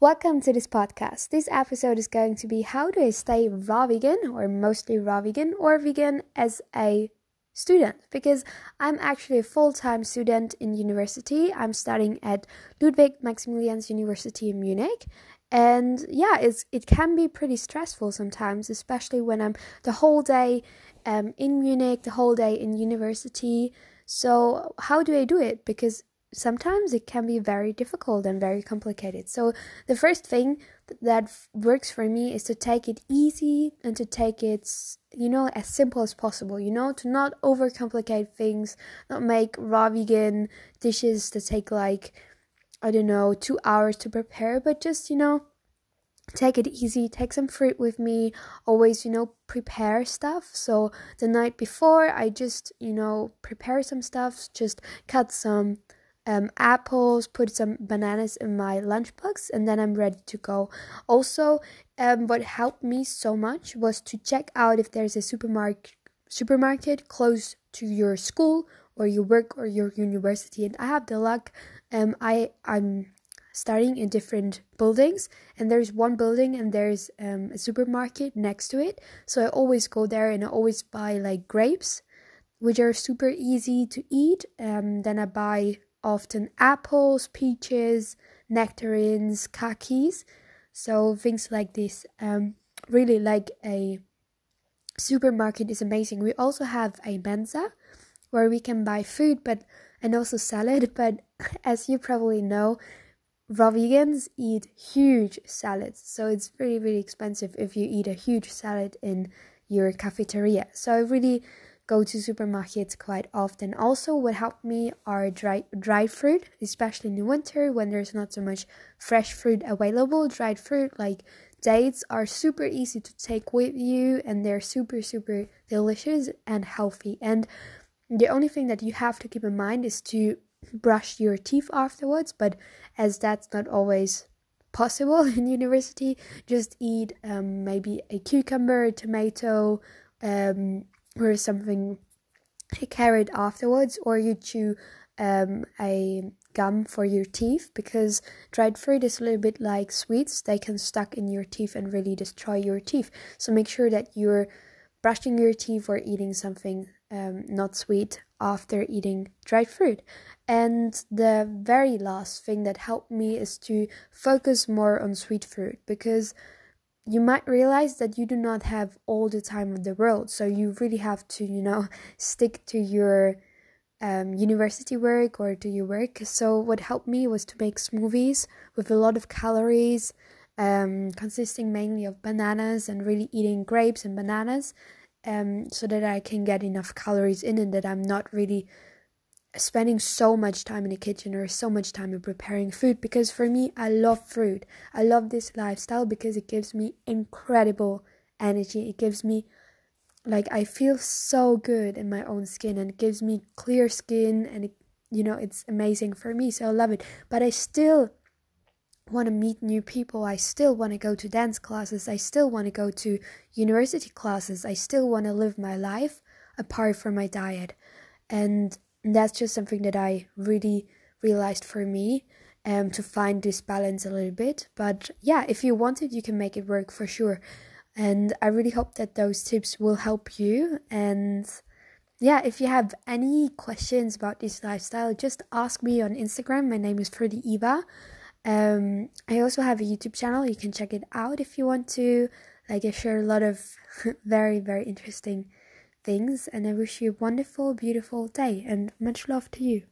Welcome to this podcast. This episode is going to be how do I stay raw vegan or mostly raw vegan or vegan as a student because I'm actually a full-time student in university. I'm studying at Ludwig Maximilians University in Munich. And yeah, it's it can be pretty stressful sometimes, especially when I'm the whole day um, in Munich, the whole day in university. So how do I do it? Because sometimes it can be very difficult and very complicated. So, the first thing that works for me is to take it easy and to take it, you know, as simple as possible, you know, to not overcomplicate things, not make raw vegan dishes that take like, I don't know, two hours to prepare, but just, you know, take it easy take some fruit with me always you know prepare stuff so the night before i just you know prepare some stuff just cut some um, apples, put some bananas in my lunchbox, and then I'm ready to go. Also, um, what helped me so much was to check out if there's a supermarket supermarket close to your school or your work or your university. And I have the luck, um, I I'm studying in different buildings, and there's one building and there's um, a supermarket next to it. So I always go there and I always buy like grapes, which are super easy to eat. Um, then I buy often apples, peaches, nectarines, kakis. So things like this. Um, really like a supermarket is amazing. We also have a mensa where we can buy food, but and also salad. But as you probably know, raw vegans eat huge salads, so it's really really expensive if you eat a huge salad in your cafeteria. So I really go to supermarkets quite often. Also, what helped me are dry dried fruit, especially in the winter when there's not so much fresh fruit available. Dried fruit like dates are super easy to take with you and they're super super delicious and healthy. And the only thing that you have to keep in mind is to brush your teeth afterwards, but as that's not always possible in university, just eat um, maybe a cucumber, tomato, um, or something carrot afterwards, or you chew um, a gum for your teeth because dried fruit is a little bit like sweets. They can stuck in your teeth and really destroy your teeth. So make sure that you're brushing your teeth or eating something um, not sweet after eating dried fruit. And the very last thing that helped me is to focus more on sweet fruit because you might realize that you do not have all the time of the world so you really have to you know stick to your um, university work or to your work. So what helped me was to make smoothies with a lot of calories um, consisting mainly of bananas and really eating grapes and bananas um, so that i can get enough calories in and that i'm not really spending so much time in the kitchen or so much time in preparing food because for me I love food. I love this lifestyle because it gives me incredible energy. It gives me like I feel so good in my own skin and it gives me clear skin and it, you know it's amazing for me so I love it. But I still want to meet new people. I still want to go to dance classes. I still want to go to university classes. I still want to live my life apart from my diet. And that's just something that I really realized for me um, to find this balance a little bit. But yeah, if you want it, you can make it work for sure. And I really hope that those tips will help you. And yeah, if you have any questions about this lifestyle, just ask me on Instagram. My name is Fruity Eva. Um, I also have a YouTube channel. You can check it out if you want to. Like I share a lot of very very interesting things, and I wish you a wonderful, beautiful day and much love to you.